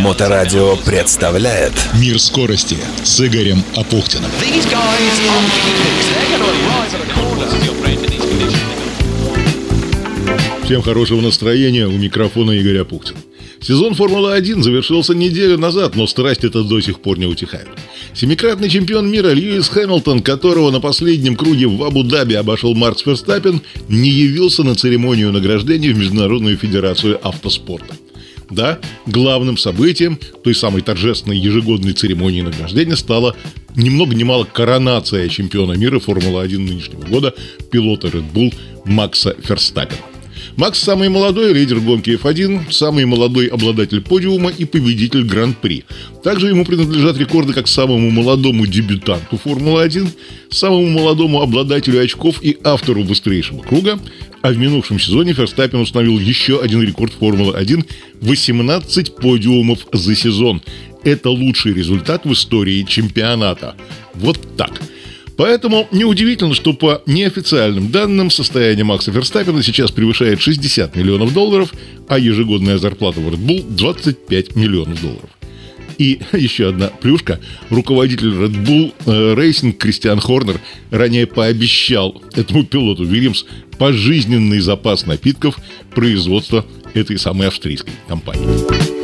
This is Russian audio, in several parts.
Моторадио представляет Мир скорости с Игорем Апухтиным. Всем хорошего настроения, у микрофона Игорь Апухтин. Сезон Формулы-1 завершился неделю назад, но страсть это до сих пор не утихает. Семикратный чемпион мира Льюис Хэмилтон, которого на последнем круге в Абу-Даби обошел Маркс Ферстаппен, не явился на церемонию награждения в Международную Федерацию Автоспорта. Да, главным событием той самой торжественной ежегодной церемонии награждения стала ни много ни мало коронация чемпиона мира Формулы-1 нынешнего года, пилота Red Bull Макса Ферстаппена. Макс самый молодой лидер гонки F1, самый молодой обладатель подиума и победитель Гран-при. Также ему принадлежат рекорды как самому молодому дебютанту Формулы-1, самому молодому обладателю очков и автору быстрейшего круга, а в минувшем сезоне Ферстаппин установил еще один рекорд Формулы-1 – 18 подиумов за сезон. Это лучший результат в истории чемпионата. Вот так – Поэтому неудивительно, что по неофициальным данным состояние Макса Ферстаппина сейчас превышает 60 миллионов долларов, а ежегодная зарплата в Red Bull 25 миллионов долларов. И еще одна плюшка. Руководитель Red Bull э, Racing Кристиан Хорнер ранее пообещал этому пилоту Вильямс пожизненный запас напитков производства этой самой австрийской компании.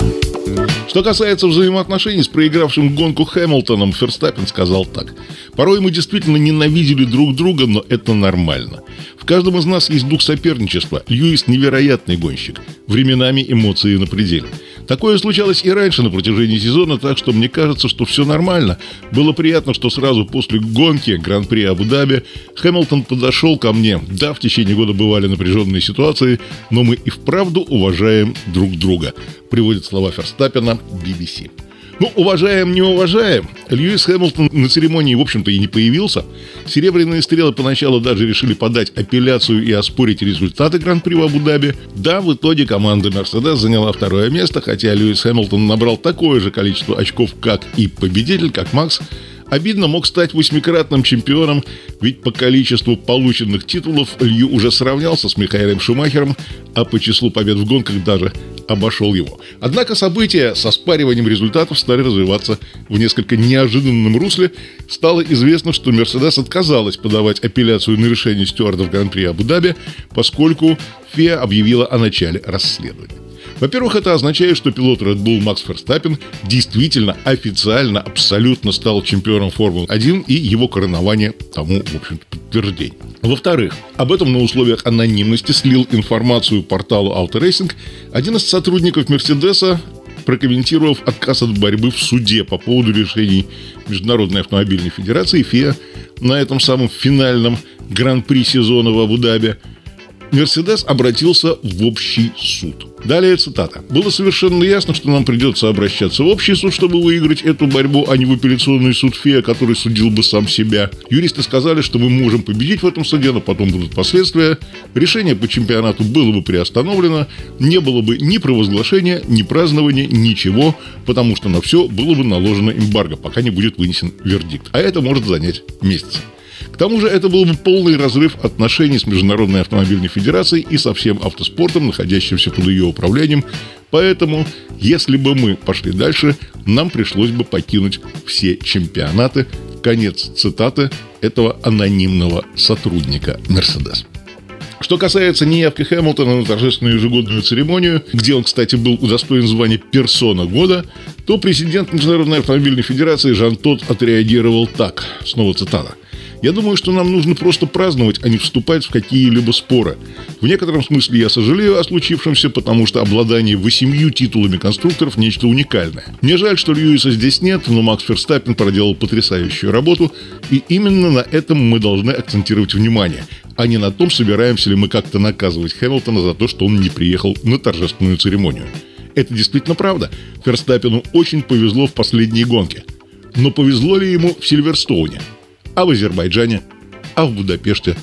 Что касается взаимоотношений с проигравшим гонку Хэмилтоном, Ферстаппин сказал так. «Порой мы действительно ненавидели друг друга, но это нормально. В каждом из нас есть дух соперничества. Льюис – невероятный гонщик. Временами эмоции на пределе. Такое случалось и раньше на протяжении сезона, так что мне кажется, что все нормально. Было приятно, что сразу после гонки Гран-при Абу-Даби Хэмилтон подошел ко мне. Да, в течение года бывали напряженные ситуации, но мы и вправду уважаем друг друга. Приводит слова Ферстаппина BBC. Ну, уважаем, не уважаем. Льюис Хэмилтон на церемонии, в общем-то, и не появился. Серебряные стрелы поначалу даже решили подать апелляцию и оспорить результаты Гран-при в Абу-Даби. Да, в итоге команда Мерседес заняла второе место, хотя Льюис Хэмилтон набрал такое же количество очков, как и победитель, как Макс. Обидно мог стать восьмикратным чемпионом, ведь по количеству полученных титулов Лью уже сравнялся с Михаилом Шумахером, а по числу побед в гонках даже обошел его. Однако события со спариванием результатов стали развиваться в несколько неожиданном русле. Стало известно, что Мерседес отказалась подавать апелляцию на решение стюардов Гран-при Абу-Даби, поскольку ФИА объявила о начале расследования. Во-первых, это означает, что пилот Red Bull Макс Ферстаппин действительно официально абсолютно стал чемпионом Формулы-1 и его коронование тому, в общем-то, подтверждение. Во-вторых, об этом на условиях анонимности слил информацию порталу Autoracing один из сотрудников Мерседеса, прокомментировав отказ от борьбы в суде по поводу решений Международной автомобильной федерации ФИА на этом самом финальном гран-при сезона в Абу-Даби – Мерседес обратился в общий суд. Далее цитата. «Было совершенно ясно, что нам придется обращаться в общий суд, чтобы выиграть эту борьбу, а не в апелляционный суд ФИА, который судил бы сам себя. Юристы сказали, что мы можем победить в этом суде, но потом будут последствия. Решение по чемпионату было бы приостановлено, не было бы ни провозглашения, ни празднования, ничего, потому что на все было бы наложено эмбарго, пока не будет вынесен вердикт. А это может занять месяц. К тому же это был бы полный разрыв отношений с Международной автомобильной федерацией и со всем автоспортом, находящимся под ее управлением. Поэтому, если бы мы пошли дальше, нам пришлось бы покинуть все чемпионаты. Конец цитаты этого анонимного сотрудника «Мерседес». Что касается неявки Хэмилтона на торжественную ежегодную церемонию, где он, кстати, был удостоен звания «Персона года», то президент Международной автомобильной федерации Жан Тот отреагировал так. Снова цитата. Я думаю, что нам нужно просто праздновать, а не вступать в какие-либо споры. В некотором смысле я сожалею о случившемся, потому что обладание восемью титулами конструкторов – нечто уникальное. Мне жаль, что Льюиса здесь нет, но Макс Ферстаппин проделал потрясающую работу, и именно на этом мы должны акцентировать внимание, а не на том, собираемся ли мы как-то наказывать Хэмилтона за то, что он не приехал на торжественную церемонию. Это действительно правда. Ферстаппину очень повезло в последней гонке. Но повезло ли ему в Сильверстоуне? А в Азербайджане, а в Будапеште.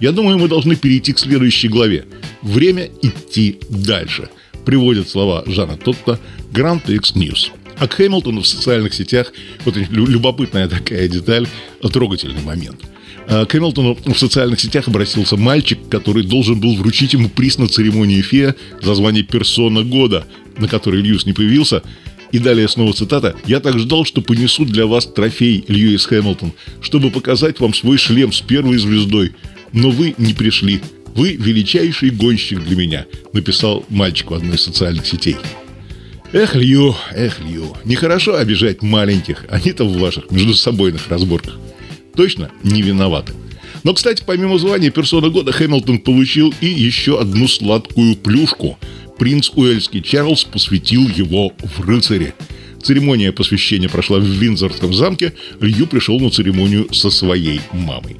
Я думаю, мы должны перейти к следующей главе. Время идти дальше. Приводят слова Жана Тотта Grand X News. А к Хэмилтону в социальных сетях вот любопытная такая деталь, трогательный момент. К Хэмилтону в социальных сетях обратился мальчик, который должен был вручить ему приз на церемонии фея за звание «Персона года», на которой Льюис не появился, и далее снова цитата. «Я так ждал, что понесу для вас трофей, Льюис Хэмилтон, чтобы показать вам свой шлем с первой звездой. Но вы не пришли. Вы величайший гонщик для меня», написал мальчик в одной из социальных сетей. Эх, Лью, эх, Лью, нехорошо обижать маленьких, они-то в ваших между собойных разборках. Точно не виноваты. Но, кстати, помимо звания персона года, Хэмилтон получил и еще одну сладкую плюшку – принц Уэльский Чарльз посвятил его в рыцаре. Церемония посвящения прошла в Виндзорском замке, Лью пришел на церемонию со своей мамой.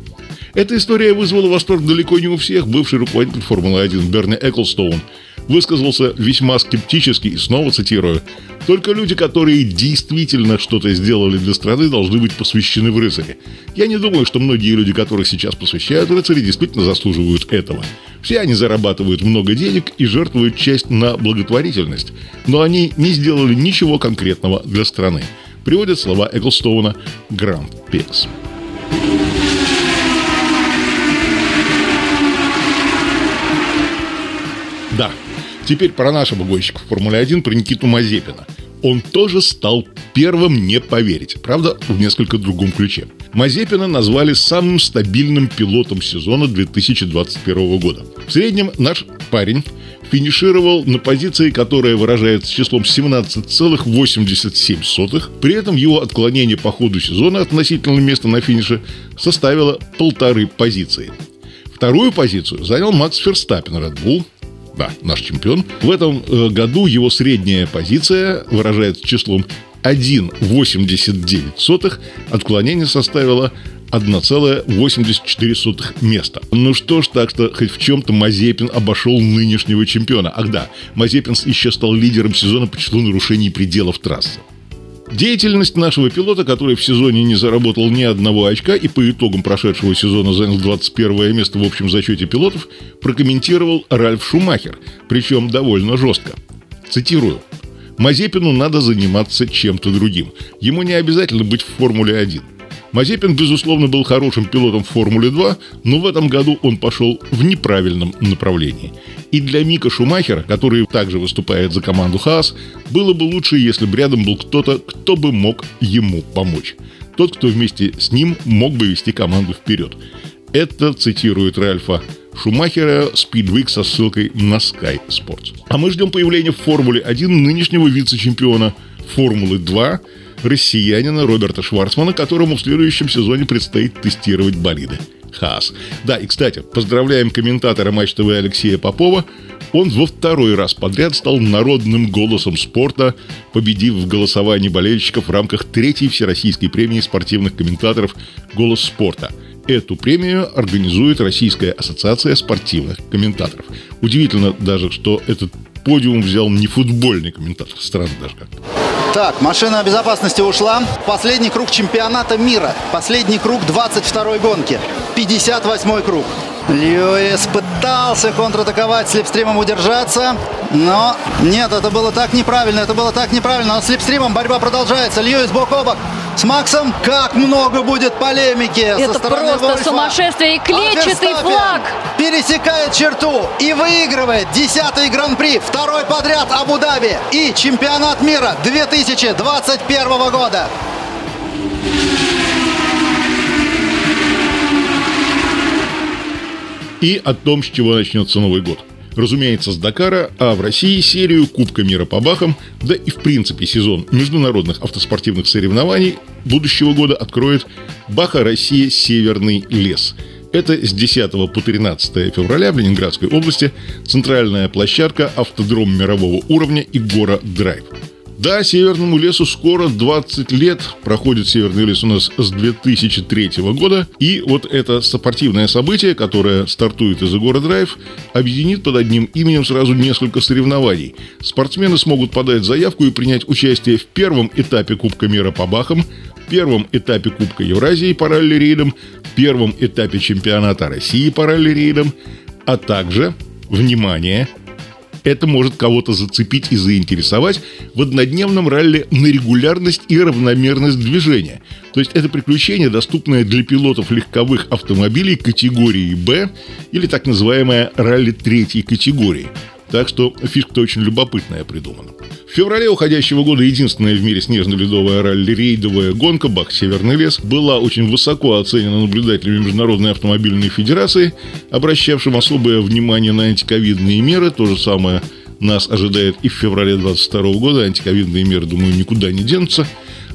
Эта история вызвала восторг далеко не у всех. Бывший руководитель Формулы-1 Берни Эклстоун высказался весьма скептически и снова цитирую только люди, которые действительно что-то сделали для страны, должны быть посвящены в рыцари. Я не думаю, что многие люди, которых сейчас посвящают рыцари, действительно заслуживают этого. Все они зарабатывают много денег и жертвуют часть на благотворительность. Но они не сделали ничего конкретного для страны. Приводят слова Эклстоуна Гранд Пекс. Да, Теперь про нашего гонщика в Формуле-1, про Никиту Мазепина. Он тоже стал первым не поверить, правда, в несколько другом ключе. Мазепина назвали самым стабильным пилотом сезона 2021 года. В среднем наш парень финишировал на позиции, которая выражается числом 17,87. При этом его отклонение по ходу сезона относительно места на финише составило полторы позиции. Вторую позицию занял Макс Ферстаппин Red Bull, да, наш чемпион. В этом э, году его средняя позиция выражается числом 1,89. Отклонение составило 1,84 места. Ну что ж, так что хоть в чем-то Мазепин обошел нынешнего чемпиона. Ах да, Мазепин еще стал лидером сезона по числу нарушений пределов трассы. Деятельность нашего пилота, который в сезоне не заработал ни одного очка и по итогам прошедшего сезона занял 21 место в общем зачете пилотов, прокомментировал Ральф Шумахер, причем довольно жестко. Цитирую. «Мазепину надо заниматься чем-то другим. Ему не обязательно быть в Формуле-1. Мазепин, безусловно, был хорошим пилотом в Формуле-2, но в этом году он пошел в неправильном направлении. И для Мика Шумахера, который также выступает за команду Хаас, было бы лучше, если бы рядом был кто-то, кто бы мог ему помочь. Тот, кто вместе с ним мог бы вести команду вперед. Это цитирует Ральфа Шумахера Speedweek со ссылкой на Sky Sports. А мы ждем появления в Формуле 1 нынешнего вице-чемпиона Формулы 2 россиянина Роберта Шварцмана, которому в следующем сезоне предстоит тестировать болиды. Хас. Да, и, кстати, поздравляем комментатора Матч ТВ Алексея Попова. Он во второй раз подряд стал народным голосом спорта, победив в голосовании болельщиков в рамках третьей Всероссийской премии спортивных комментаторов «Голос спорта». Эту премию организует Российская ассоциация спортивных комментаторов. Удивительно даже, что этот подиум взял не футбольный комментатор. Странно даже как-то. Так, машина безопасности ушла. Последний круг чемпионата мира. Последний круг 22-й гонки. 58-й круг. Льюис пытался контратаковать, слепстримом удержаться, но нет, это было так неправильно, это было так неправильно. Но с слепстримом борьба продолжается. Льюис бок о бок с Максом. Как много будет полемики Это со стороны просто Вольфа. сумасшествие и клетчатый А флаг. пересекает черту и выигрывает десятый гран-при, второй подряд Абу-Даби и чемпионат мира 2021 года. и о том, с чего начнется Новый год. Разумеется, с Дакара, а в России серию Кубка мира по бахам, да и в принципе сезон международных автоспортивных соревнований будущего года откроет Баха Россия Северный лес. Это с 10 по 13 февраля в Ленинградской области центральная площадка автодром мирового уровня и гора Драйв. Да, Северному лесу скоро 20 лет. Проходит Северный лес у нас с 2003 года. И вот это спортивное событие, которое стартует из Игора Драйв, объединит под одним именем сразу несколько соревнований. Спортсмены смогут подать заявку и принять участие в первом этапе Кубка мира по бахам, первом этапе Кубка Евразии по ралли-рейдам, первом этапе чемпионата России по ралли-рейдам, а также, внимание, это может кого-то зацепить и заинтересовать в однодневном ралли на регулярность и равномерность движения. То есть это приключение, доступное для пилотов легковых автомобилей категории «Б» или так называемое ралли третьей категории. Так что фишка-то очень любопытная придумана. В феврале уходящего года единственная в мире снежно-ледовая ралли-рейдовая гонка «Бах Северный лес» была очень высоко оценена наблюдателями Международной автомобильной федерации, обращавшим особое внимание на антиковидные меры. То же самое нас ожидает и в феврале 2022 года. Антиковидные меры, думаю, никуда не денутся.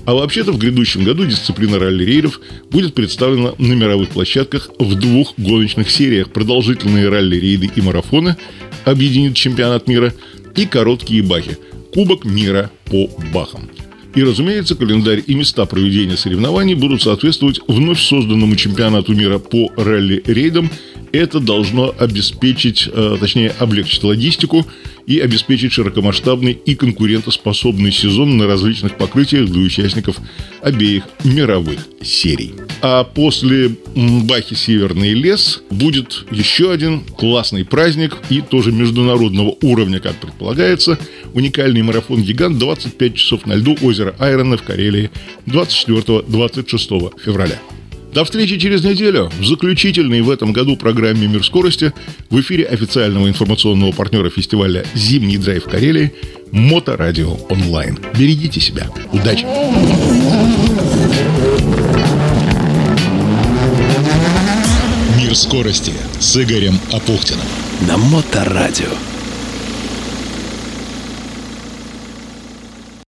А вообще-то в грядущем году дисциплина ралли-рейдов будет представлена на мировых площадках в двух гоночных сериях. Продолжительные ралли-рейды и марафоны объединит чемпионат мира и короткие бахи – Кубок мира по бахам. И, разумеется, календарь и места проведения соревнований будут соответствовать вновь созданному чемпионату мира по ралли-рейдам. Это должно обеспечить, э, точнее, облегчить логистику и обеспечить широкомасштабный и конкурентоспособный сезон на различных покрытиях для участников обеих мировых серий. А после Бахи Северный лес будет еще один классный праздник и тоже международного уровня, как предполагается. Уникальный марафон «Гигант» 25 часов на льду озера Айрона в Карелии 24-26 февраля. До встречи через неделю в заключительной в этом году программе «Мир скорости» в эфире официального информационного партнера фестиваля «Зимний драйв Карелии» Моторадио онлайн. Берегите себя. Удачи! «Мир скорости» с Игорем Апухтиным. На Моторадио.